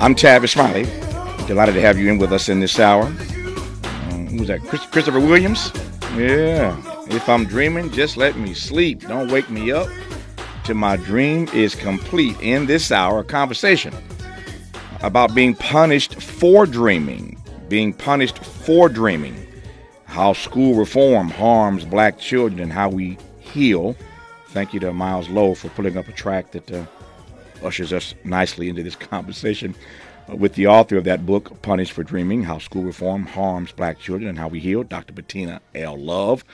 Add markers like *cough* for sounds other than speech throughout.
I'm Tavis Smiley. Delighted to have you in with us in this hour. Um, who's that? Chris, Christopher Williams? Yeah. If I'm dreaming, just let me sleep. Don't wake me up till my dream is complete. In this hour, a conversation about being punished for dreaming. Being punished for dreaming. How school reform harms black children and how we heal. Thank you to Miles Lowe for putting up a track that uh, ushers us nicely into this *laughs* conversation uh, with the author of that book, Punished for Dreaming How School Reform Harms Black Children and How We Heal, Dr. Bettina L. Love.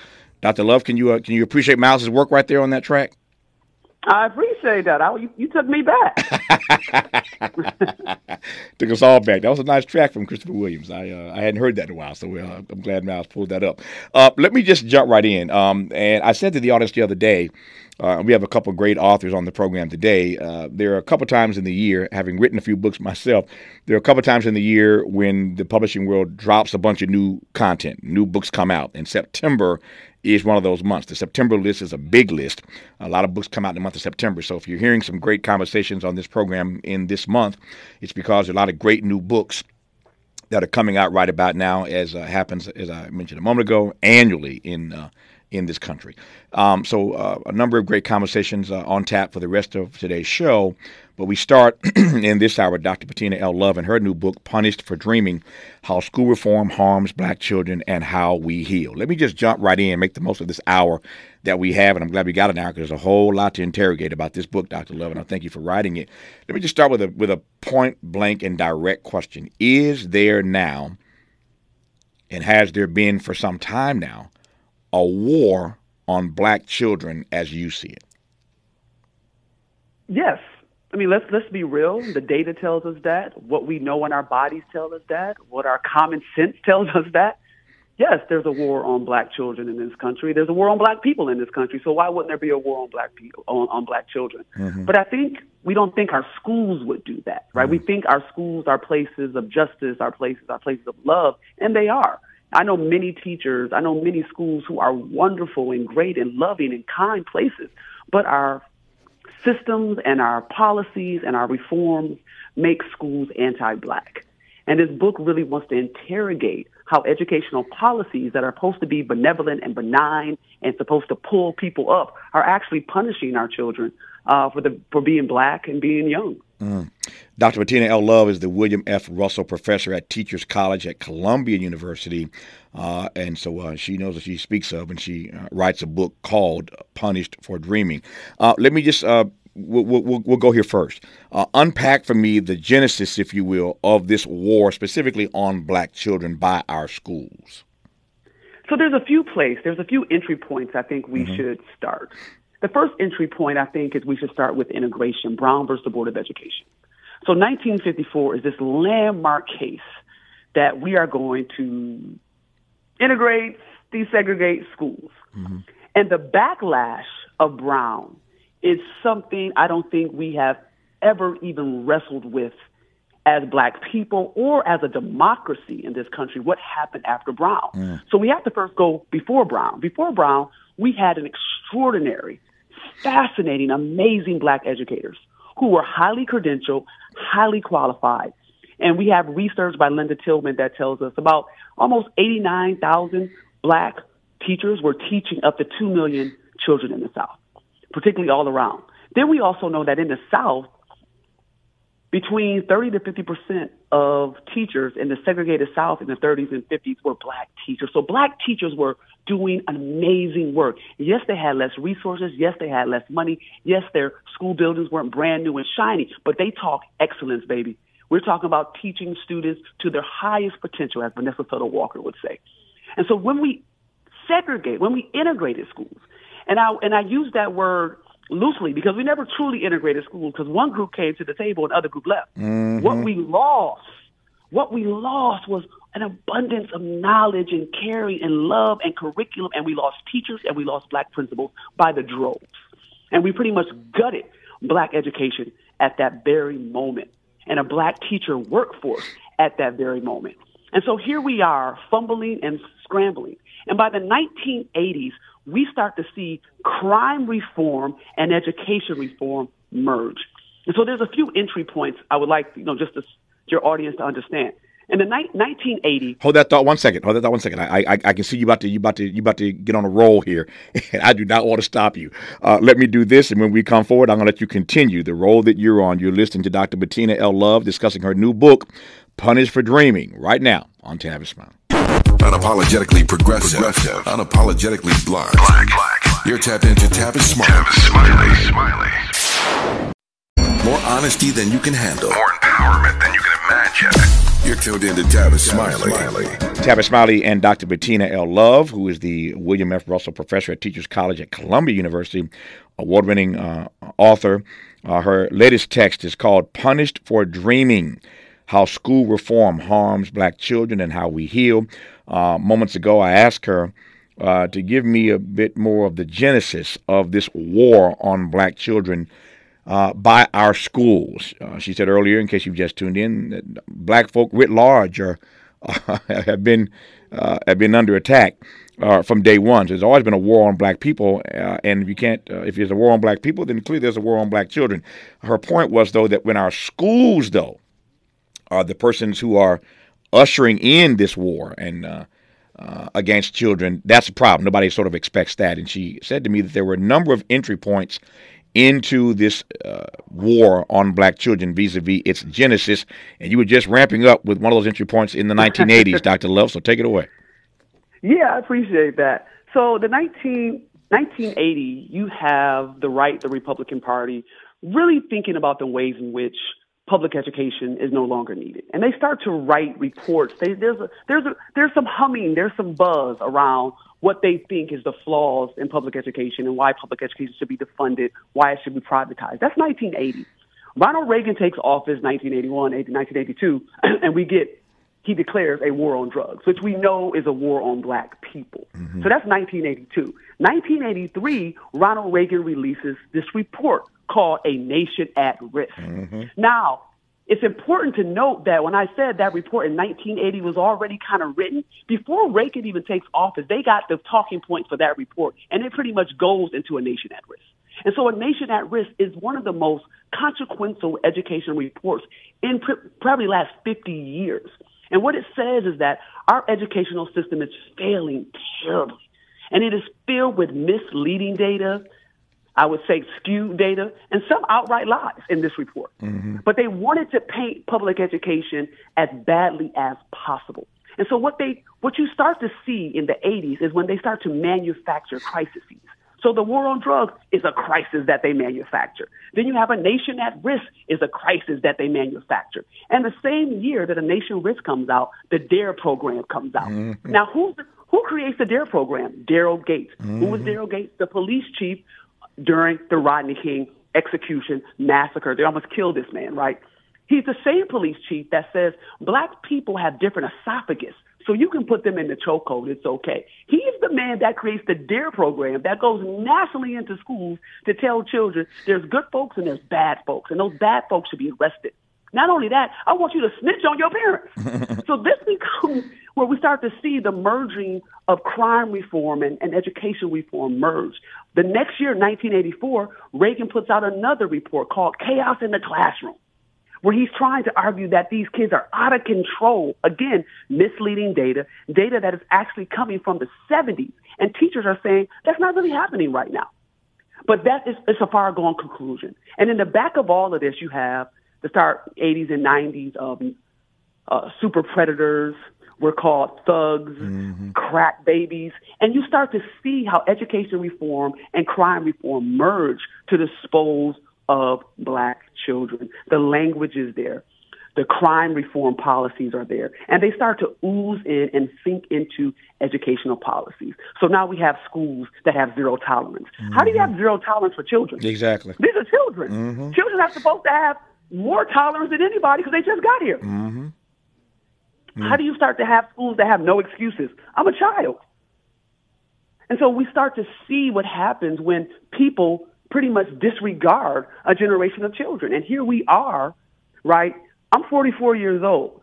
Dr. Love, can you uh, can you appreciate Miles's work right there on that track? I appreciate that. I, you, you, took me back. *laughs* *laughs* took us all back. That was a nice track from Christopher Williams. I uh, I hadn't heard that in a while, so uh, I'm glad Miles pulled that up. Uh, let me just jump right in. Um, and I said to the audience the other day, uh, we have a couple great authors on the program today. Uh, there are a couple times in the year, having written a few books myself, there are a couple times in the year when the publishing world drops a bunch of new content, new books come out. And September is one of those months. The September list is a big list. A lot of books come out in the month of September. So if you're hearing some great conversations on this program in this month, it's because a lot of great new books that are coming out right about now, as uh, happens, as I mentioned a moment ago, annually in uh, in this country. Um, so, uh, a number of great conversations uh, on tap for the rest of today's show. But we start *clears throat* in this hour Dr. Bettina L. Love and her new book, Punished for Dreaming How School Reform Harms Black Children and How We Heal. Let me just jump right in make the most of this hour that we have. And I'm glad we got an hour because there's a whole lot to interrogate about this book, Dr. Love. And I thank you for writing it. Let me just start with a, with a point blank and direct question Is there now, and has there been for some time now, a war on black children as you see it? Yes. I mean, let's let's be real. The data tells us that. What we know in our bodies tells us that. What our common sense *laughs* tells us that. Yes, there's a war on black children in this country. There's a war on black people in this country. So why wouldn't there be a war on black people on, on black children? Mm-hmm. But I think we don't think our schools would do that, right? Mm-hmm. We think our schools are places of justice, our places are places of love, and they are. I know many teachers, I know many schools who are wonderful and great and loving and kind places, but our systems and our policies and our reforms make schools anti-black. And this book really wants to interrogate how educational policies that are supposed to be benevolent and benign and supposed to pull people up are actually punishing our children uh, for the for being black and being young. Mm. Dr. Bettina L. Love is the William F. Russell Professor at Teachers College at Columbia University. Uh, and so uh, she knows what she speaks of, and she uh, writes a book called Punished for Dreaming. Uh, let me just, uh, we'll, we'll, we'll, go here first. Uh, unpack for me the genesis, if you will, of this war, specifically on black children by our schools. So there's a few places, there's a few entry points I think we mm-hmm. should start. The first entry point, I think, is we should start with integration, Brown versus the Board of Education. So 1954 is this landmark case that we are going to integrate, desegregate schools. Mm-hmm. And the backlash of Brown is something I don't think we have ever even wrestled with as black people or as a democracy in this country what happened after Brown. Mm. So we have to first go before Brown. Before Brown, we had an extraordinary, fascinating, amazing black educators who were highly credentialed, highly qualified. And we have research by Linda Tillman that tells us about almost 89,000 black teachers were teaching up to 2 million children in the South, particularly all around. Then we also know that in the South, between 30 to 50 percent of teachers in the segregated South in the 30s and 50s were black teachers. So black teachers were doing amazing work. Yes, they had less resources. Yes, they had less money. Yes, their school buildings weren't brand new and shiny, but they taught excellence, baby. We're talking about teaching students to their highest potential, as Vanessa Siddle Walker would say. And so when we segregate, when we integrated schools, and I and I use that word loosely because we never truly integrated schools because one group came to the table and other group left. Mm-hmm. What we lost, what we lost was an abundance of knowledge and caring and love and curriculum, and we lost teachers and we lost black principals by the droves. And we pretty much gutted black education at that very moment and a black teacher workforce at that very moment. And so here we are fumbling and scrambling. And by the 1980s, we start to see crime reform and education reform merge. And so there's a few entry points I would like, you know, just to your audience to understand. In the ni- 1980, hold that thought one second. Hold that thought one second. I, I I can see you about to you about to you about to get on a roll here, and *laughs* I do not want to stop you. Uh, let me do this, and when we come forward, I'm going to let you continue the role that you're on. You're listening to Dr. Bettina L. Love discussing her new book, "Punished for Dreaming," right now on Tavis. Unapologetically progressive, progressive. unapologetically black. black. black. You're tapped into Tavis Smiley. Tavis Smiley. Smiley. More honesty than you can handle. More empowerment than you can imagine. You're tuned in to Tavis Smiley. Tavis Smiley and Dr. Bettina L. Love, who is the William F. Russell Professor at Teachers College at Columbia University, award winning uh, author. Uh, her latest text is called Punished for Dreaming How School Reform Harms Black Children and How We Heal. Uh, moments ago, I asked her uh, to give me a bit more of the genesis of this war on black children uh, by our schools. Uh, she said earlier, in case you've just tuned in, that black folk writ large are, *laughs* have been uh, have been under attack uh, from day one. So there's always been a war on black people, and if you can't, if there's a war on black people, then clearly there's a war on black children. Her point was though that when our schools though are the persons who are ushering in this war and uh, against children, that's a problem. Nobody sort of expects that. And she said to me that there were a number of entry points into this uh, war on black children vis-a-vis its genesis. And you were just ramping up with one of those entry points in the 1980s, *laughs* Dr. Love. So take it away. Yeah, I appreciate that. So the 19, 1980, you have the right, the Republican Party, really thinking about the ways in which public education is no longer needed. And they start to write reports. They, there's a, there's a, there's some humming, there's some buzz around what they think is the flaws in public education and why public education should be defunded, why it should be privatized. That's 1980. Ronald Reagan takes office 1981, 1982, *clears throat* and we get he declares a war on drugs, which we know is a war on black people. Mm-hmm. So that's 1982. 1983, Ronald Reagan releases this report called A Nation at Risk. Mm-hmm. Now, it's important to note that when I said that report in 1980 was already kind of written, before Reagan even takes office, they got the talking points for that report, and it pretty much goes into a nation at risk. And so, a nation at risk is one of the most consequential education reports in pr- probably last 50 years. And what it says is that our educational system is failing terribly, and it is filled with misleading data, I would say skewed data and some outright lies in this report. Mm-hmm. But they wanted to paint public education as badly as possible. And so what they what you start to see in the 80s is when they start to manufacture crises. So the war on drugs is a crisis that they manufacture. Then you have a nation at risk is a crisis that they manufacture. And the same year that a nation risk comes out, the DARE program comes out. Mm-hmm. Now who's the, who creates the DARE program? Daryl Gates. Mm-hmm. Who was mm-hmm. Daryl Gates? The police chief during the Rodney King execution massacre. They almost killed this man, right? He's the same police chief that says black people have different esophagus. So you can put them in the chokehold. It's okay. He's the man that creates the DARE program that goes nationally into schools to tell children there's good folks and there's bad folks, and those bad folks should be arrested. Not only that, I want you to snitch on your parents. *laughs* so this becomes where we start to see the merging of crime reform and, and education reform merge. The next year, 1984, Reagan puts out another report called Chaos in the Classroom, where he's trying to argue that these kids are out of control. Again, misleading data, data that is actually coming from the 70s. And teachers are saying that's not really happening right now. But that is it's a far gone conclusion. And in the back of all of this, you have the start 80s and 90s of uh, super predators, were called thugs, mm-hmm. crack babies. And you start to see how education reform and crime reform merge to dispose of black children. The language is there. The crime reform policies are there. And they start to ooze in and sink into educational policies. So now we have schools that have zero tolerance. Mm-hmm. How do you have mm-hmm. zero tolerance for children? Exactly. These are children. Mm-hmm. Children are supposed to have more tolerance than anybody because they just got here. Mm. How do you start to have schools that have no excuses? I'm a child. And so we start to see what happens when people pretty much disregard a generation of children. And here we are, right? I'm 44 years old.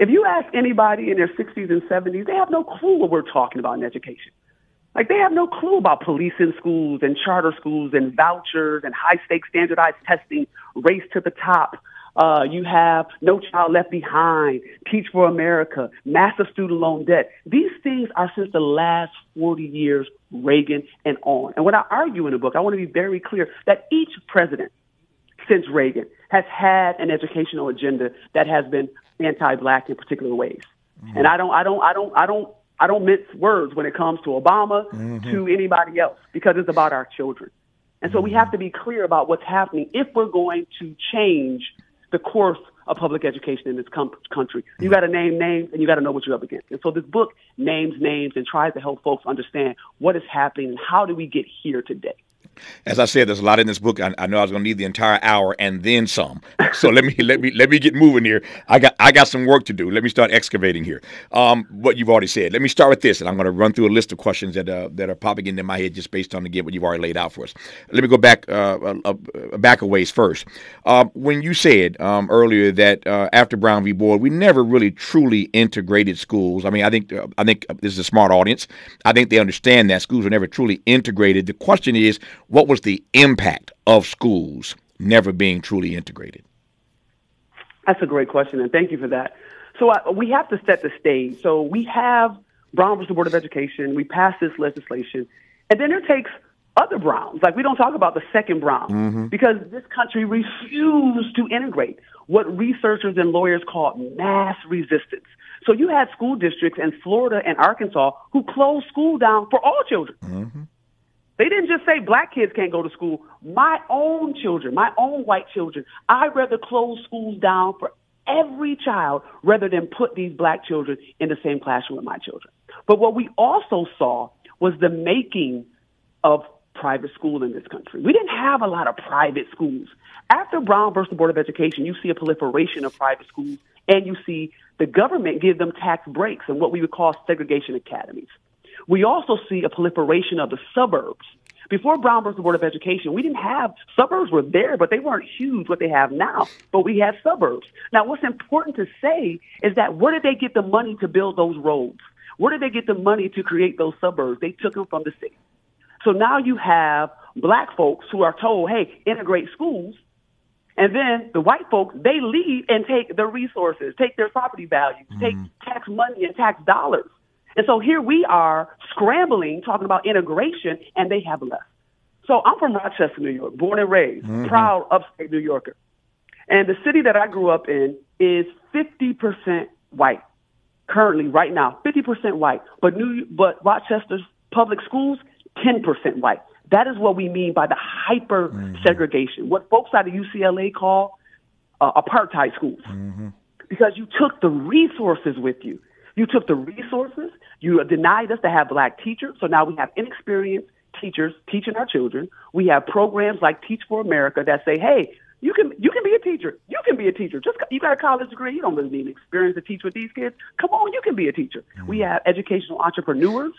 If you ask anybody in their 60s and 70s, they have no clue what we're talking about in education. Like they have no clue about policing schools and charter schools and vouchers and high stakes standardized testing, race to the top, Uh, you have No Child Left Behind, Teach for America, massive student loan debt. These things are since the last 40 years, Reagan and on. And what I argue in the book, I want to be very clear that each president since Reagan has had an educational agenda that has been anti-black in particular ways. Mm-hmm. And I don't, I don't, I don't, I don't, I don't mince words when it comes to Obama, mm-hmm. to anybody else, because it's about our children. And so we mm-hmm. have to be clear about what's happening if we're going to change the course of public education in this com- country. You got to name names and you got to know what you're up against. And so this book names names and tries to help folks understand what is happening and how do we get here today. As I said, there's a lot in this book. I, I know I was going to need the entire hour and then some. So let me *laughs* let me let me get moving here. I got I got some work to do. Let me start excavating here. Um, what you've already said. Let me start with this, and I'm going to run through a list of questions that uh, that are popping into my head just based on again what you've already laid out for us. Let me go back uh, uh, uh back a ways first. Um, when you said um, earlier that uh, after Brown v. Board, we never really truly integrated schools. I mean, I think uh, I think this is a smart audience. I think they understand that schools were never truly integrated. The question is what was the impact of schools never being truly integrated? That's a great question, and thank you for that. So we have to set the stage. So we have Brown versus the Board of Education. We pass this legislation, and then it takes other Browns. Like we don't talk about the second Brown mm-hmm. because this country refused to integrate what researchers and lawyers call mass resistance. So you had school districts in Florida and Arkansas who closed school down for all children. Mm-hmm. They didn't just say black kids can't go to school. My own children, my own white children, I'd rather close schools down for every child rather than put these black children in the same classroom with my children. But what we also saw was the making of private school in this country. We didn't have a lot of private schools. After Brown versus the Board of Education, you see a proliferation of private schools and you see the government give them tax breaks and what we would call segregation academies. We also see a proliferation of the suburbs. Before Brown versus Board of Education, we didn't have suburbs were there, but they weren't huge what they have now. But we had suburbs. Now, what's important to say is that where did they get the money to build those roads? Where did they get the money to create those suburbs? They took them from the city. So now you have black folks who are told, hey, integrate schools. And then the white folks, they leave and take their resources, take their property values, mm-hmm. take tax money and tax dollars. And so here we are scrambling, talking about integration, and they have left. So I'm from Rochester, New York, born and raised, mm-hmm. proud upstate New Yorker. And the city that I grew up in is 50% white. Currently, right now, 50% white. But New, but Rochester's public schools, 10% white. That is what we mean by the hyper mm-hmm. segregation. What folks out of UCLA call uh, apartheid schools. Mm-hmm. Because you took the resources with you. You took the resources. You denied us to have black teachers. So now we have inexperienced teachers teaching our children. We have programs like Teach for America that say, hey, you can you can be a teacher. You can be a teacher. Just you got a college degree. You don't really need experience to teach with these kids. Come on, you can be a teacher. Mm-hmm. We have educational entrepreneurs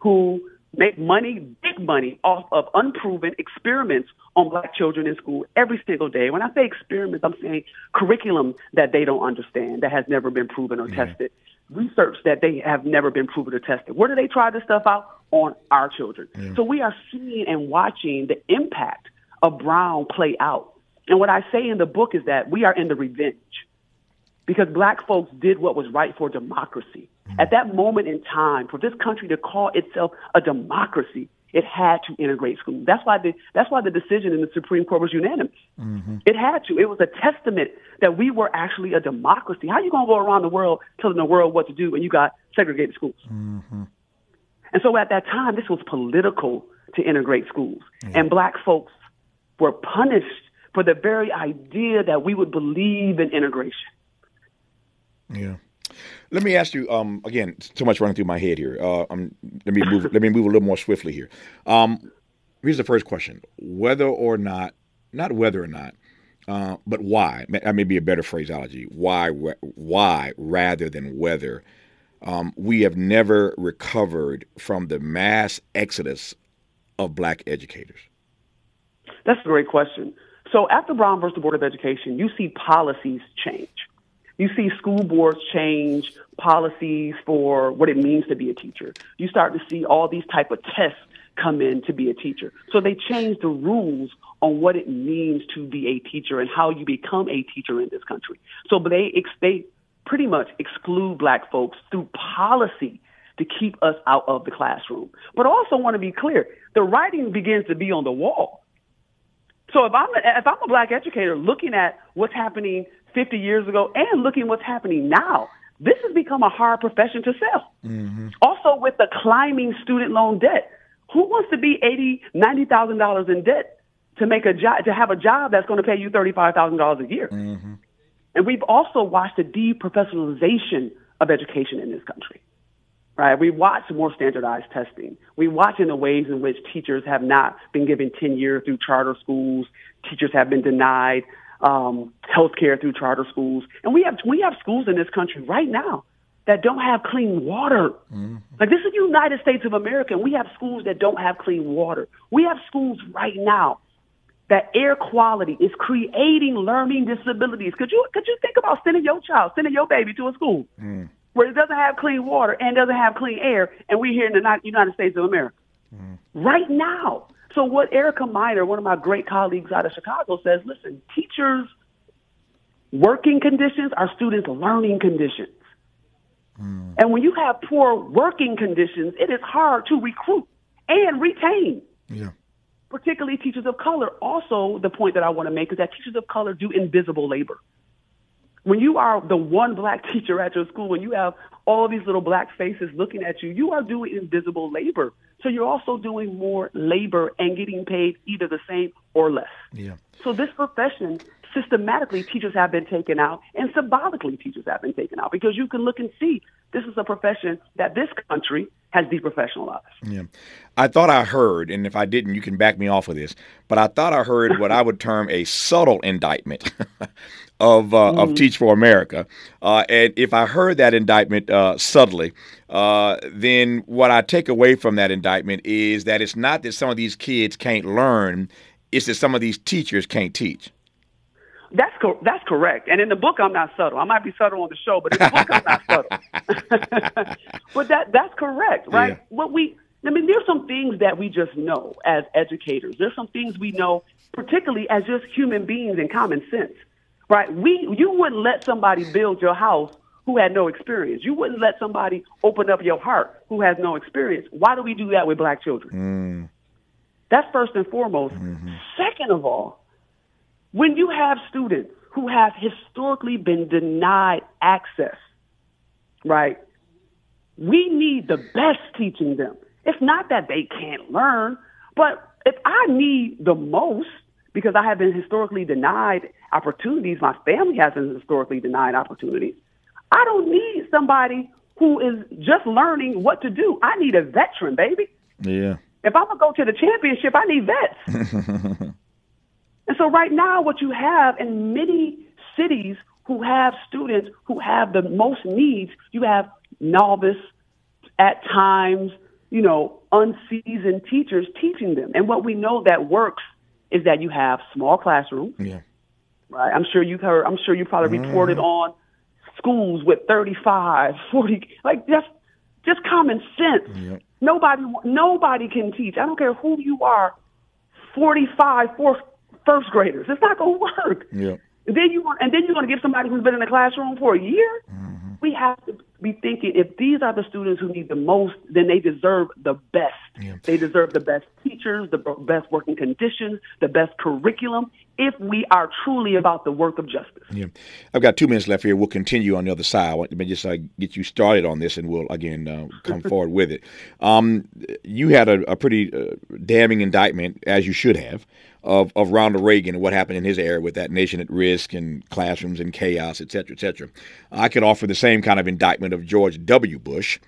who make money, big money, off of unproven experiments on black children in school every single day. When I say experiments, I'm saying curriculum that they don't understand, that has never been proven or tested research that they have never been proven or tested. Where do they try this stuff out? On our children. Yeah. So we are seeing and watching the impact of Brown play out. And what I say in the book is that we are in the revenge because black folks did what was right for democracy. Mm-hmm. At that moment in time, for this country to call itself a democracy, it had to integrate schools. That's why the that's why the decision in the Supreme Court was unanimous. Mm-hmm. It had to. It was a testament that we were actually a democracy. How you gonna go around the world telling the world what to do when you got segregated schools? Mm-hmm. And so at that time, this was political to integrate schools, and black folks were punished for the very idea that we would believe in integration. Yeah. Let me ask you um, again. Too much running through my head here. Uh, um, let me move. let me move a little more swiftly here. Um, here's the first question: Whether or not, not whether or not, uh, but why? That may be a better phraseology. Why? Why rather than whether? Um, we have never recovered from the mass exodus of black educators. That's a great question. So after Brown versus the Board of Education, you see policies change. You see school boards change policies for what it means to be a teacher. You start to see all these type of tests come in to be a teacher. So they change the rules on what it means to be a teacher and how you become a teacher in this country. So they they pretty much exclude black folks through policy to keep us out of the classroom. But also want to be clear, the writing begins to be on the wall. So if I'm a, if I'm a black educator looking at what's happening 50 years ago and looking what's happening now, this has become a hard profession to sell. Mm-hmm. Also, with the climbing student loan debt, who wants to be eighty, ninety thousand dollars in debt to make a job to have a job that's going to pay you thirty five thousand dollars a year? Mm-hmm. And we've also watched the deprofessionalization of education in this country. Right? We watch more standardized testing. We watch in the ways in which teachers have not been given tenure through charter schools. Teachers have been denied um, health care through charter schools. And we have, we have schools in this country right now that don't have clean water. Mm-hmm. Like this is the United States of America, and we have schools that don't have clean water. We have schools right now that air quality is creating learning disabilities. Could you could you think about sending your child, sending your baby to a school mm. where it doesn't have clean water and doesn't have clean air, and we're here in the United States of America mm. right now. So what Erica Meiners, one of my great colleagues out of Chicago, says, listen, teachers' working conditions are students' learning conditions. Mm. And when you have poor working conditions, it is hard to recruit and retain. Yeah. Particularly teachers of color. Also, the point that I want to make is that teachers of color do invisible labor. When you are the one black *laughs* teacher at your school, when you have all these little black faces looking at you, you are doing invisible labor. So you're also doing more labor and getting paid either the same or less. Yeah. So this profession, systematically, teachers have been taken out, and symbolically, teachers have been taken out because you can look and see this is a profession that this country has deprofessionalized. Yeah. I thought I heard, and if I didn't, you can back me off of this, but I thought I heard what I would term a subtle indictment *laughs* of uh, mm-hmm. of Teach for America. Uh, and if I heard that indictment uh, subtly, uh, then what I take away from that indictment is that it's not that some of these kids can't learn; it's that some of these teachers can't teach. That's co- that's correct. And in the book, I'm not subtle. I might be subtle on the show, but in the book, I'm not *laughs* subtle. *laughs* but that that's correct, right? Yeah. What we, I mean, there's some things that we just know as educators. There's some things we know, particularly as just human beings and common sense, right? We, you wouldn't let somebody build your house who had no experience. You wouldn't let somebody open up your heart who has no experience. Why do we do that with black children? Mm. That's first and foremost. Mm-hmm. Second of all when you have students who have historically been denied access, right? We need the best teaching them. It's not that they can't learn, but if I need the most because I have been historically denied opportunities, my family has been historically denied opportunities. I don't need somebody who is just learning what to do. I need a veteran, baby. Yeah. If I'm gonna go to the championship, I need vets. *laughs* And so right now, what you have in many cities who have students who have the most needs, you have novice, at times, you know, unseasoned teachers teaching them. And what we know that works is that you have small classrooms. Yeah. Right. I'm sure you've heard, I'm sure you probably mm-hmm. reported on schools with 35, *laughs* 40, like just, just common sense. Yep. Nobody, nobody can teach. I don't care who you are. 45, 40, first graders. It's not going to work. Yeah. And then you want, and then you're going to give somebody who's been in the classroom for a year. Mm-hmm. We have to be thinking if these are the students who need the most, then they deserve the best. Yeah. They deserve the best teachers, the best working conditions, the best curriculum. If we are truly about the work of justice. Yeah, I've got two minutes left here. We'll continue on the other side. Let me just uh, get you started on this, and we'll again uh, come *laughs* forward with it. Um, you had a, a pretty uh, damning indictment, as you should have, of, of Ronald Reagan and what happened in his era with that nation at risk and classrooms and chaos, et cetera, et cetera. I could offer the same kind of indictment of George W. Bush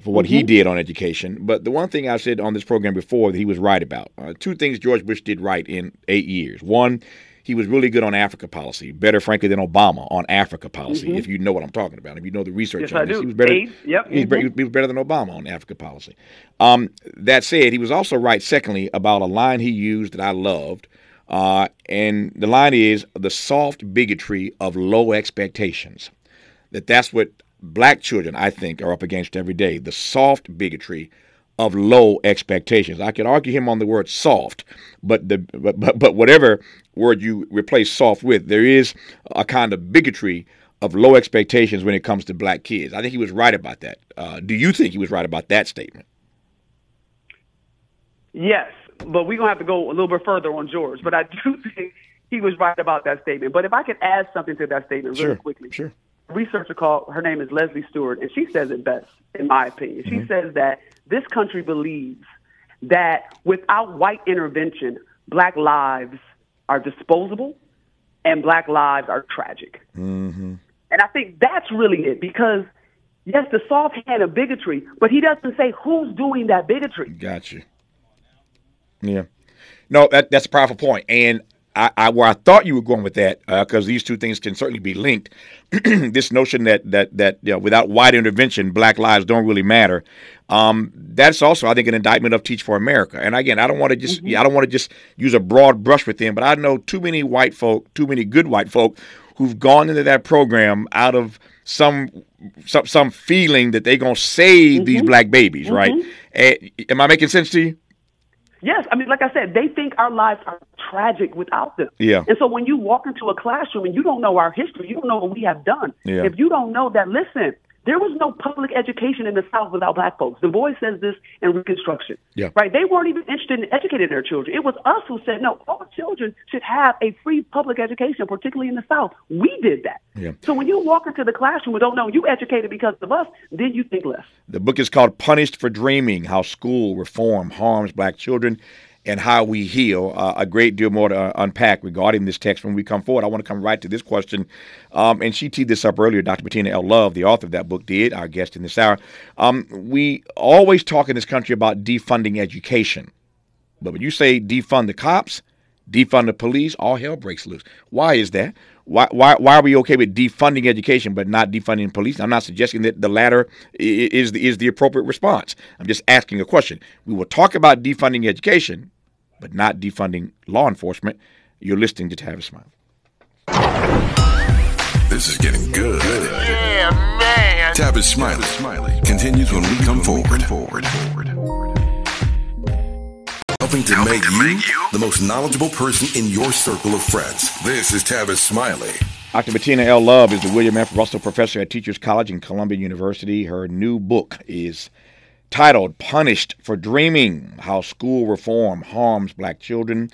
for what mm-hmm. he did on education. But the one thing I said on this program before that he was right about uh, two things George Bush did right in eight years. One, he was really good on Africa policy, better, frankly, than Obama on Africa policy, mm-hmm. if you know what I'm talking about. If you know the research yes, on I this, do. he was better. Eight. Yep. He, mm-hmm. he was better than Obama on Africa policy. Um, that said, he was also right, secondly, about a line he used that I loved. Uh, and the line is the soft bigotry of low expectations. That that's what black children, I think, are up against every day. The soft bigotry of low expectations. I could argue him on the word soft, but the but, but, but whatever word you replace soft with, there is a kind of bigotry of low expectations when it comes to black kids. I think he was right about that. Uh, do you think he was right about that statement? Yes, but we're gonna have to go a little bit further on George. But I do *laughs* think he was right about that statement. But if I could add something to that statement really Sure, quickly, sure. a researcher called her name is Leslie Stewart, and she says it best, in my opinion. She Mm-hmm. says that this country believes that without white intervention, black lives are disposable and black lives are tragic. Mm-hmm. And I think that's really it because yes, the soft hand of bigotry, but he doesn't say who's doing that bigotry. Got you. Yeah. No, that that's a powerful point, and I, I where I thought you were going with that because these two things can certainly be linked. *clears throat* this notion that that that you know, without white intervention, black lives don't really matter. Um, that's also, I think, an indictment of Teach for America. And again, I don't want to just I don't want to just use a broad brush with them, but I know too many white folk, too many good white folk, who've gone into that program out of some some some feeling that they're gonna save these black babies, right? Eh, am I making sense to you? Yes, I mean, like I said, they think our lives are tragic without them. Yeah. And so when you walk into a classroom and you don't know our history, you don't know what we have done. Yeah. If you don't know that, listen, there was no public education in the South without black folks. Du Bois says this in Reconstruction. Yeah. Right? They weren't even interested in educating their children. It was us who said, no, all children should have a free public education, particularly in the South. We did that. Yeah. So when you walk into the classroom and don't know you educated because of us, then you think less. The book is called Punished for Dreaming How School Reform Harms Black Children and How We Heal. Uh, a great deal more to uh, unpack regarding this text when we come forward. I want to come right to this question. Um, and she teed this up earlier. Dr. Bettina L. Love, the author of that book, did, our guest in this hour. Um, we always talk in this country about defunding education. But when you say defund the cops, defund the police, all hell breaks loose. Why is that? Why, why, why are we okay with defunding education but not defunding police? I'm not suggesting that the latter i- i- is the, is the appropriate response. I'm just asking a question. We will talk about defunding education, but not defunding law enforcement. You're listening to Tavis Smile. This is getting good. Yeah, man. Tavis Smiley. Smiley continues when we come forward. forward. Helping to Helping make to you make you the most knowledgeable person in your circle of friends. This is Tavis Smiley. Dr. Bettina L. Love is the William F. Russell Professor at Teachers College in Columbia University. Her new book is titled Punished for Dreaming How School Reform Harms Black Children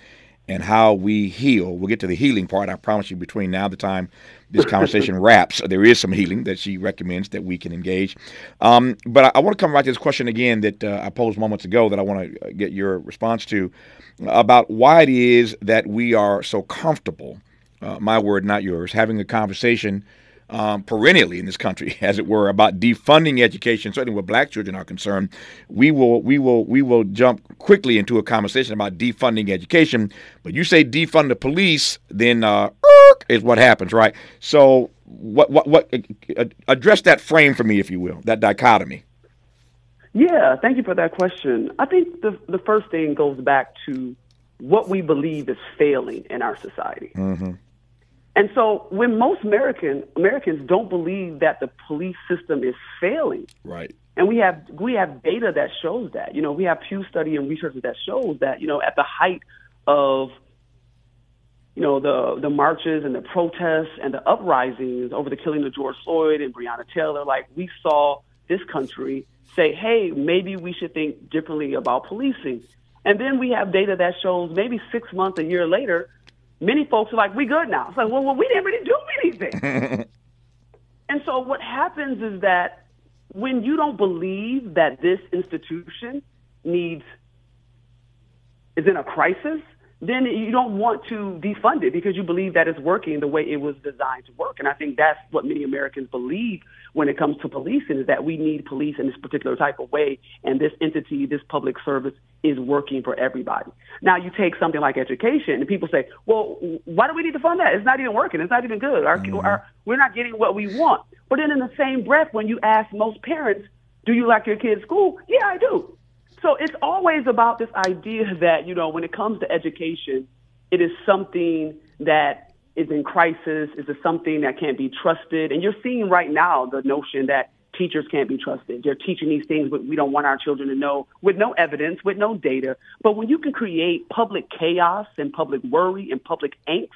and How We Heal. We'll get to the healing part, I promise you, between now and the time this conversation *laughs* wraps. There is some healing that she recommends that we can engage. Um, but I, I want to come right to this question again that uh, I posed moments ago that I want to get your response to about why it is that we are so comfortable uh, my word, not yours, having a conversation um, perennially in this country, *laughs* as it were, about defunding education. Certainly, where black children are concerned, we will we will we will jump quickly into a conversation about defunding education. But you say defund the police, then uh, is what happens, right? So, what what what? Uh, address that frame for me, if you will, that dichotomy. Yeah, thank you for that question. I think the the first thing goes back to what we believe is failing in our society. And so when most American Americans don't believe that the police system is failing, Right. and we have we have data that shows that. You know, we have Pew study and research that shows that, you know, at the height of you know, the the marches and the protests and the uprisings over the killing of George Floyd and Breonna Taylor, like we saw this country say, hey, maybe we should think differently about policing. And then we have data that shows maybe six months, a year later, many folks are like, we good now. It's like, well, well we didn't really do anything. *laughs* and so what happens is that when you don't believe that this institution needs is in a crisis, then you don't want to defund it because you believe that it's working the way it was designed to work. And I think that's what many Americans believe when it comes to policing is that we need police in this particular type of way. And this entity, this public service is working for everybody. Now you take something like education and people say, well, why do we need to fund that? It's not even working. It's not even good. Our, mm-hmm. our, we're not getting what we want. But then in the same breath, when you ask most parents, do you like your kid's school? Yeah, I do. So it's always about this idea that, you know, when it comes to education, it is something that is in crisis, is it something that can't be trusted. And you're seeing right now the notion that teachers can't be trusted. They're teaching these things, but we don't want our children to know with no evidence, with no data. But when you can create public chaos and public worry and public angst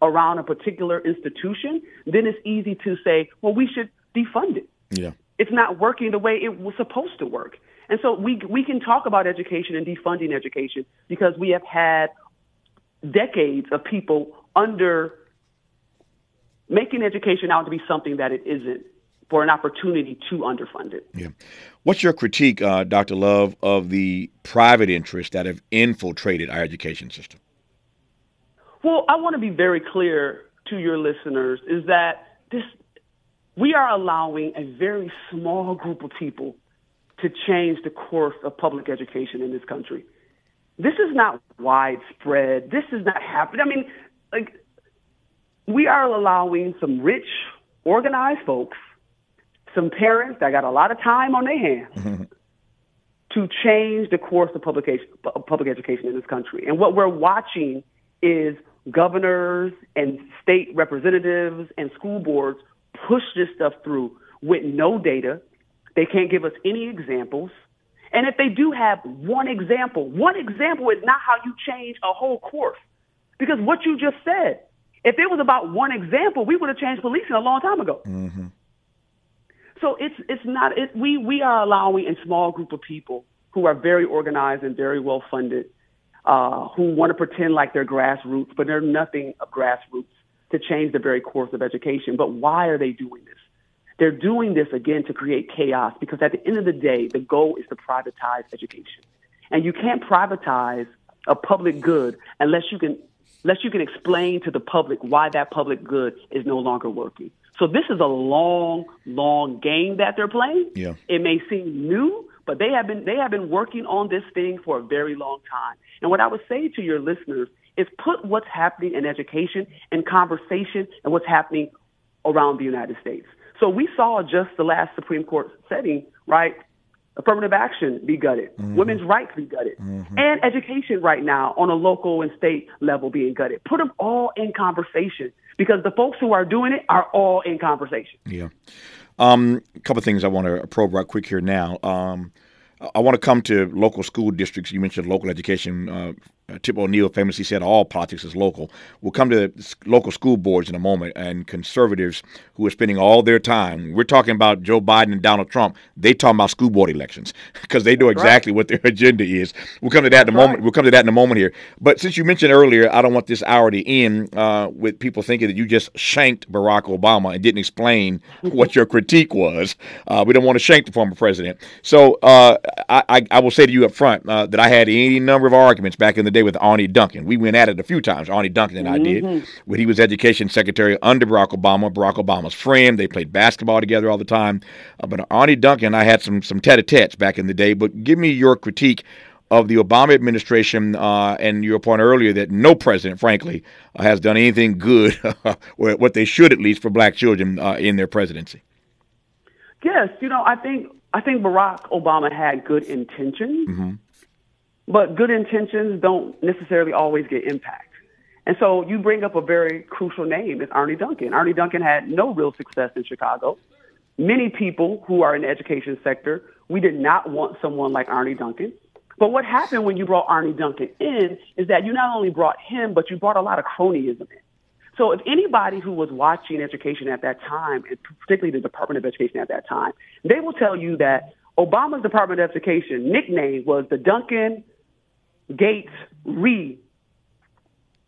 around a particular institution, then it's easy to say, well, we should defund it. Yeah. It's not working the way it was supposed to work. And so we, we can talk about education and defunding education because we have had decades of people under making education out to be something that it isn't for an opportunity to underfund it. Yeah. What's your critique, uh, Dr. Love, of the private interests that have infiltrated our education system? Well, I want to be very clear to your listeners is that this we are allowing a very small group of people to change the course of public education in this country. This is not widespread. This is not happening. I mean, like we are allowing some rich, organized folks, some parents that got a lot of time on their hands mm-hmm. to change the course of public, public education in this country. And what we're watching is governors and state representatives and school boards push this stuff through with no data. They can't give us any examples. And if they do have one example, one example is not how you change a whole course. Because what you just said, if it was about one example, we would have changed policing a long time ago. Mm-hmm. So it's it's not it, we we are allowing a small group of people who are very organized and very well funded, uh, who want to pretend like they're grassroots, but they're nothing of grassroots to change the very course of education. But why are they doing this? They're doing this again to create chaos because at the end of the day, the goal is to privatize education, and you can't privatize a public good unless you can unless you can explain to the public why that public good is no longer working. So this is a long, long game that they're playing. Yeah. It may seem new, but they have been they have been working on this thing for a very long time. And what I would say to your listeners is put what's happening in education in conversation and what's happening around the United States. So we saw just the last Supreme Court setting, right? affirmative action be gutted, mm-hmm. women's rights be gutted, mm-hmm. and education right now on a local and state level being gutted. Put them all in conversation because the folks who are doing it are all in conversation. Yeah. Um, a couple of things I want to probe right quick here now. Um, I want to come to local school districts. You mentioned local education. Uh, uh, Tip O'Neill famously said all politics is local. We'll come to local school boards in a moment and conservatives who are spending all their time. We're talking about Joe Biden and Donald Trump. They talk about school board elections *laughs* because they know exactly right. what their *laughs* agenda is. We'll come to that That's in a right. moment. We'll come to that in a moment here. But since you mentioned earlier, I don't want this hour to end uh, with people thinking that you just shanked Barack Obama and didn't explain *laughs* what your critique was. Uh, we don't want to shank the former president. So uh, I, I, I, will say to you up front uh, that I had any number of arguments back in the day with Arne Duncan. We went at it a few times, Arne Duncan and I mm-hmm. did, when he was education secretary under Barack Obama, Barack Obama's friend. They played basketball together all the time. Uh, but Arne Duncan and I had some, some tete-a-tetes back in the day. But give me your critique of the Obama administration uh, and your point earlier that no president, frankly, uh, has done anything good, *laughs* or what they should at least, for black children uh, in their presidency. Yes, you know, I think I think Barack Obama had good intentions. Mm-hmm. But good intentions don't necessarily always get impact. And so you bring up a very crucial name. It's Arne Duncan. Arne Duncan had no real success in Chicago. Many people who are in the education sector, we did not want someone like Arne Duncan. But what happened when you brought Arne Duncan in is that you not only brought him, but you brought a lot of cronyism in. So if anybody who was watching education at that time, and particularly the Department of Education at that time, they will tell you that Obama's Department of Education nickname was the Duncan Gates Rhee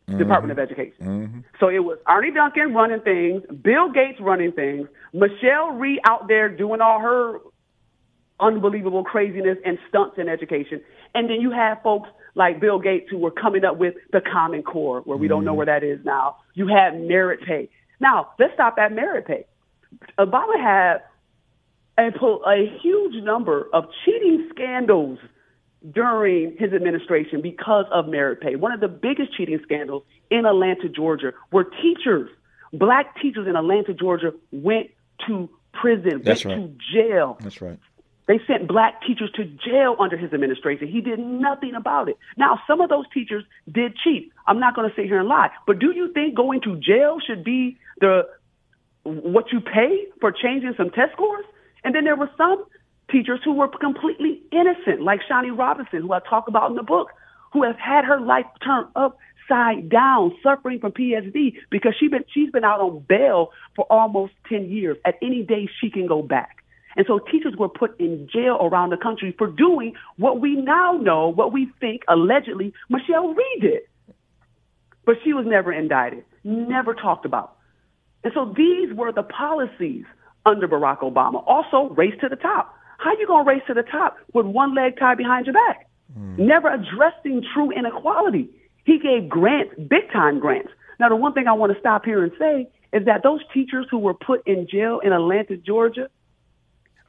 mm-hmm. Department of Education. Mm-hmm. So it was Arne Duncan running things, Bill Gates running things, Michelle Rhee out there doing all her unbelievable craziness and stunts in education. And then you have folks like Bill Gates who were coming up with the Common Core, where we mm-hmm. don't know mm-hmm. where that is now. You had merit pay. Now, let's stop at merit pay. Obama had a, a huge number of cheating scandals during his administration because of merit pay. One of the biggest cheating scandals in Atlanta, Georgia, where teachers, black teachers in Atlanta, Georgia, went to prison, That's went right. to jail. That's right. They sent black teachers to jail under his administration. He did nothing about it. Now, some of those teachers did cheat. I'm not going to sit here and lie. But do you think going to jail should be the what you pay for changing some test scores? And then there were some teachers who were completely innocent, like Shani Robinson, who I talk about in the book, who has had her life turned upside down, suffering from PSD because she been she's been out on bail for almost ten years. At any day she can go back. And so teachers were put in jail around the country for doing what we now know, what we think allegedly Michelle Rhee did. But she was never indicted, never talked about. And so these were the policies under Barack Obama. Also, race to the top. How you going to race to the top with one leg tied behind your back? Mm. Never addressing true inequality. He gave grants, big time grants. Now, the one thing I want to stop here and say is that those teachers who were put in jail in Atlanta, Georgia,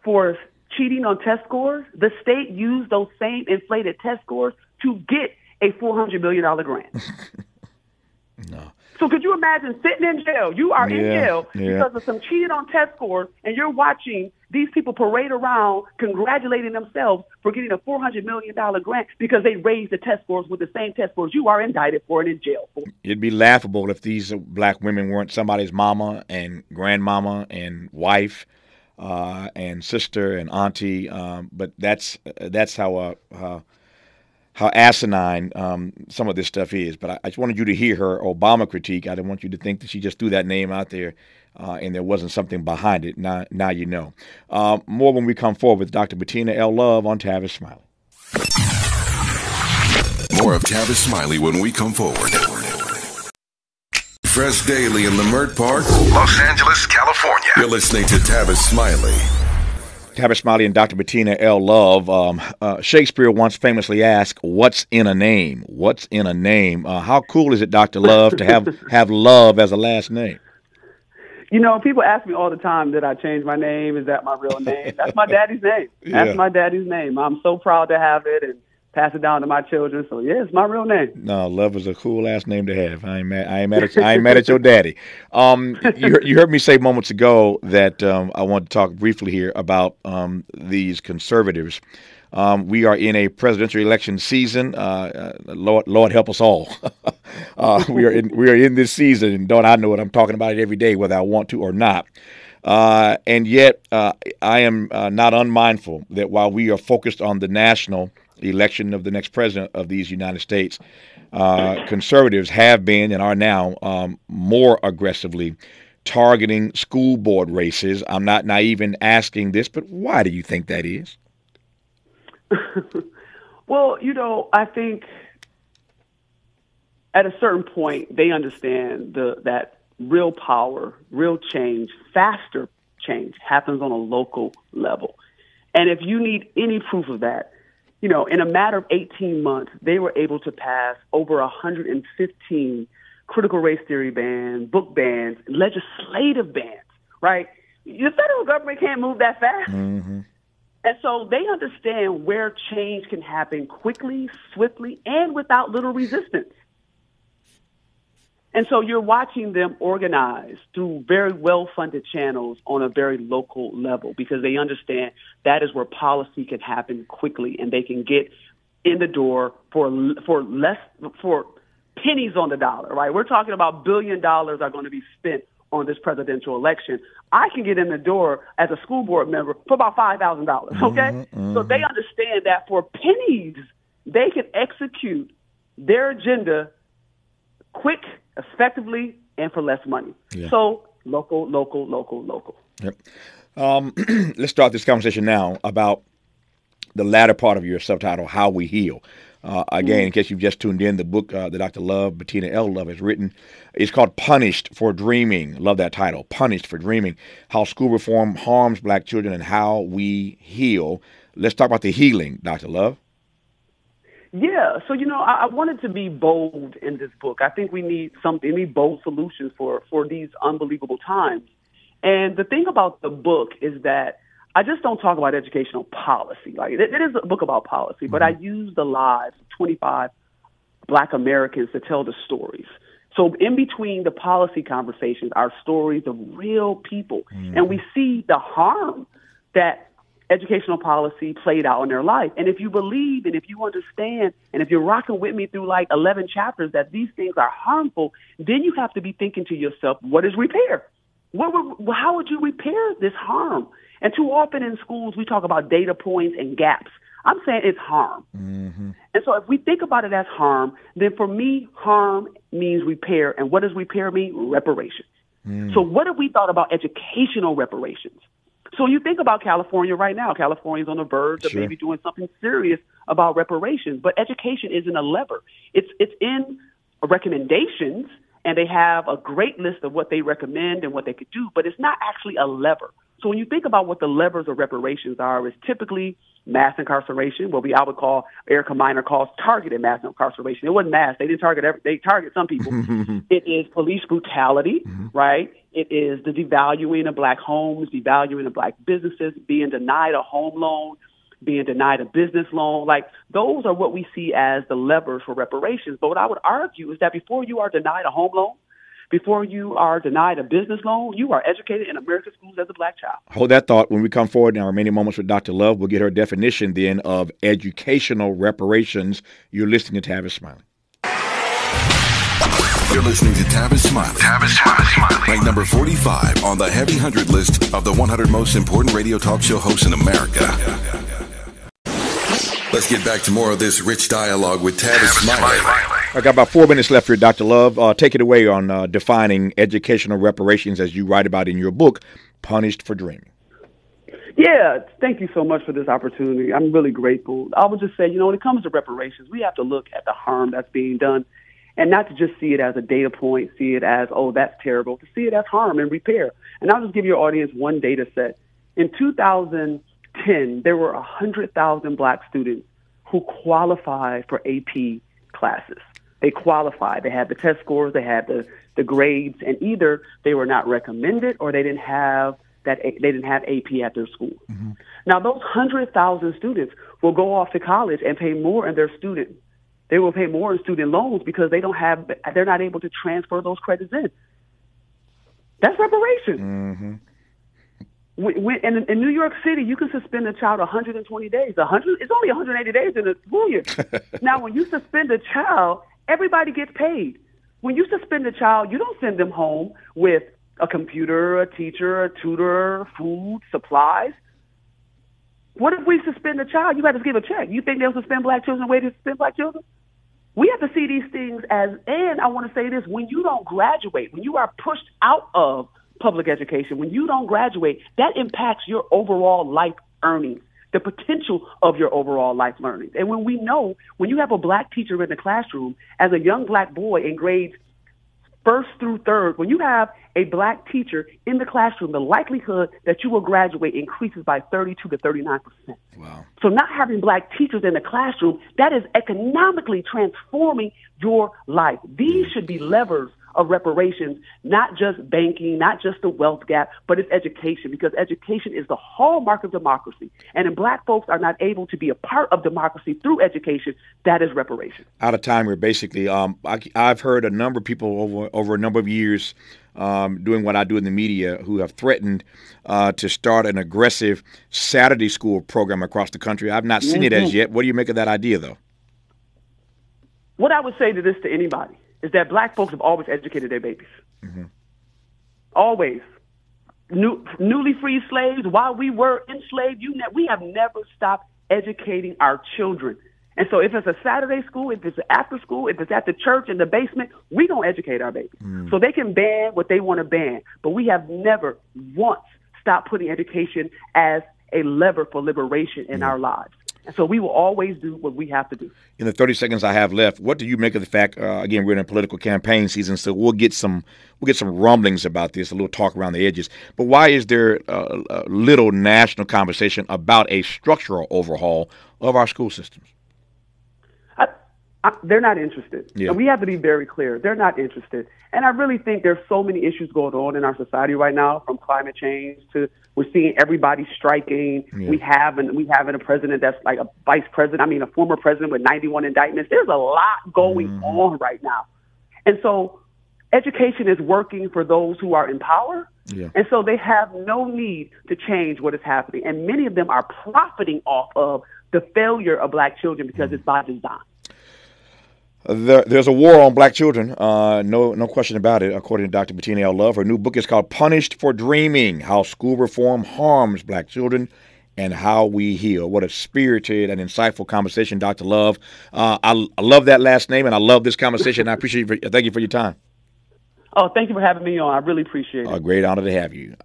for cheating on test scores, the state used those same inflated test scores to get a $400 million grant. *laughs* no. So could you imagine sitting in jail? You are yeah, in jail yeah. because of some cheating on test scores, and you're watching these people parade around congratulating themselves for getting a $400 million grant because they raised the test scores with the same test scores you are indicted for and in jail for. It'd be laughable if these black women weren't somebody's mama and grandmama and wife uh, and sister and auntie. Um, but that's that's how uh, uh, how asinine um, some of this stuff is. But I, I, just wanted you to hear her Obama critique. I didn't want you to think that she just threw that name out there. Uh, and there wasn't something behind it. Now, now you know. Uh, more when we come forward with Dr. Bettina L. Love on Tavis Smiley. More of Tavis Smiley when we come forward. Fresh Daily in Leimert Park, Los Angeles, California. You're listening to Tavis Smiley. Tavis Smiley and Dr. Bettina L. Love. Um, uh, Shakespeare once famously asked, "What's in a name? What's in a name?" Uh, how cool is it, Dr. Love, to have *laughs* have love as a last name? You know, people ask me all the time, "Did I change my name? Is that my real name?" That's my *laughs* daddy's name. That's yeah. my daddy's name. I'm so proud to have it, and pass it down to my children. So yeah, it's my real name. No, love is a cool ass name to have. I ain't mad. I ain't mad at. *laughs* I ain't mad at your daddy. Um, you, you heard me say moments ago that um, I want to talk briefly here about um, these conservatives. Um, we are in a presidential election season. Uh, uh, Lord, Lord help us all. *laughs* uh, we are in we are in this season, and don't I know what I'm talking about it every day, whether I want to or not. Uh, and yet, uh, I am uh, not unmindful that while we are focused on the national election of the next president of these United States, uh, conservatives have been and are now um, more aggressively targeting school board races. I'm not naive in asking this, but why do you think that is? *laughs* well, you know, I think at a certain point they understand the, that real power, real change, faster change happens on a local level. And if you need any proof of that, you know, in a matter of 18 months, they were able to pass over 115 critical race theory bans, book bans, legislative bans, right? The federal government can't move that fast. Mm-hmm. And so they understand where change can happen quickly, swiftly, and without little resistance. And so you're watching them organize through very well funded channels on a very local level because they understand that is where policy can happen quickly and they can get in the door for for less for pennies on the dollar, right? We're talking about billion dollars are going to be spent on this presidential election. I can get in the door as a school board member for about five thousand dollars. Okay, mm-hmm. so they understand that for pennies they can execute their agenda quick effectively and for less money. Yeah. So local, local, local, local. Yep. Um, *clears throat* let's start this conversation now about the latter part of your subtitle, How We Heal. Uh, again, mm-hmm. in case you've just tuned in, the book uh, that Dr. Love, Bettina L. Love, has written is called Punished for Dreaming. Love that title, Punished for Dreaming How School Reform Harms Black Children and How We Heal. Let's talk about the healing, Dr. Love. Yeah, so you know, I, I wanted to be bold in this book. I think we need something, we need bold solutions for for these unbelievable times. And the thing about the book is that I just don't talk about educational policy. Like it, it is a book about policy, mm-hmm. but I mm-hmm. use the lives of 25 Black Americans to tell the stories. So in between the policy conversations are stories of real people, mm-hmm. and we see the harm that educational policy played out in their life. And if you believe and if you understand and if you're rocking with me through like 11 chapters that these things are harmful, then you have to be thinking to yourself, what is repair? What would, how would you repair this harm? And too often in schools, we talk about data points and gaps. I'm saying it's harm. Mm-hmm. And so if we think about it as harm, then for me, harm means repair. And what does repair mean? Reparations. Mm. So what have we thought about educational reparations? So you think about California right now. California's on the verge of maybe doing something serious about reparations, but education isn't a lever. It's it's in recommendations, and they have a great list of what they recommend and what they could do, but it's not actually a lever. So when you think about what the levers of reparations are, it's typically mass incarceration, what we I would call Erica Meiners calls targeted mass incarceration. It wasn't mass; they didn't target every, they target some people. *laughs* it is police brutality, mm-hmm. right? It is the devaluing of black homes, devaluing of black businesses, being denied a home loan, being denied a business loan. Like those are what we see as the levers for reparations. But what I would argue is that before you are denied a home loan, before you are denied a business loan, you are educated in American schools as a black child. Hold that thought. When we come forward in our remaining moments with Dr. Love, we'll get her definition then of educational reparations. You're listening to Tavis Smiley. You're listening to Tavis Smiley. Tavis Smiley. Ranked number 45 on the Heavy 100 list of the 100 most important radio talk show hosts in America. Let's get back to more of this rich dialogue with Tavis Smiley. I got about four minutes left here, Dr. Love. Uh, take it away on uh, defining educational reparations as you write about in your book, Punished for Dreaming. Yeah, thank you so much for this opportunity. I'm really grateful. I would just say, you know, when it comes to reparations, we have to look at the harm that's being done and not to just see it as a data point, see it as, oh, that's terrible, to see it as harm and repair. And I'll just give your audience one data set. In 2010, there were 100,000 black students who qualified for AP classes. They qualified. They had the test scores, they had the, the grades, and either they were not recommended or they didn't have that they didn't have AP at their school. Mm-hmm. Now those 100,000 students will go off to college and pay more in their student. They will pay more in student loans because they don't have they're not able to transfer those credits in. That's reparation. Mm-hmm when, in, in New York City, you can suspend a child 120 days. 100, it's only 180 days in a school year. *laughs* now, when you suspend a child, everybody gets paid. When you suspend a child, you don't send them home with a computer, a teacher, a tutor, food, supplies. What if we suspend a child? You have to give a check. You think they'll suspend black children the way they suspend black children? We have to see these things as, and I want to say this, when you don't graduate, when you are pushed out of public education, when you don't graduate, that impacts your overall life earnings, the potential of your overall life learning. And when we know, when you have a black teacher in the classroom, as a young black boy in grades first through third, when you have a black teacher in the classroom, the likelihood that you will graduate increases by 32 to 39 percent. Wow. So not having black teachers in the classroom, that is economically transforming your life. These mm. should be levers of reparations, not just banking, not just the wealth gap, but it's education because education is the hallmark of democracy. And if black folks are not able to be a part of democracy through education, that is reparation. Out of time here, basically. Um, I, have heard a number of people over, over a number of years um, doing what I do in the media who have threatened uh, to start an aggressive Saturday school program across the country. I've not seen mm-hmm. it as mm-hmm. yet. What do you make of that idea, though? What I would say to this to anybody is that black folks have always educated their babies. Mm-hmm. Always. New, newly freed slaves, while we were enslaved, you ne- we have never stopped educating our children. And so if it's a Saturday school, if it's after school, if it's at the church in the basement, we don't educate our babies. Mm. So they can ban what they want to ban. But we have never once stopped putting education as a lever for liberation in our lives. And so we will always do what we have to do. In the 30 seconds I have left, what do you make of the fact? Uh, again, we're in a political campaign season, so we'll get some we'll get some rumblings about this, a little talk around the edges. But why is there uh, a little national conversation about a structural overhaul of our school systems? I, they're not interested. Yeah. And we have to be very clear. They're not interested. And I really think there's so many issues going on in our society right now, from climate change to we're seeing everybody striking. Yeah. We have and we have a president that's like a vice president. I mean, a former president with 91 indictments. There's a lot going mm-hmm. on right now, and so education is working for those who are in power. Yeah. And so they have no need to change what is happening. And many of them are profiting off of the failure of black children because mm-hmm. it's by design. There, there's a war on black children, uh, no, no question about it. According to Dr. Bettina L. Love, her new book is called "Punished for Dreaming: How School Reform Harms Black Children and How We Heal." What a spirited and insightful conversation, Dr. Love. Uh, I, I, love that last name, and I love this conversation. I appreciate. You for, thank you for your time. Oh, thank you for having me on. I really appreciate it. A great honor to have you.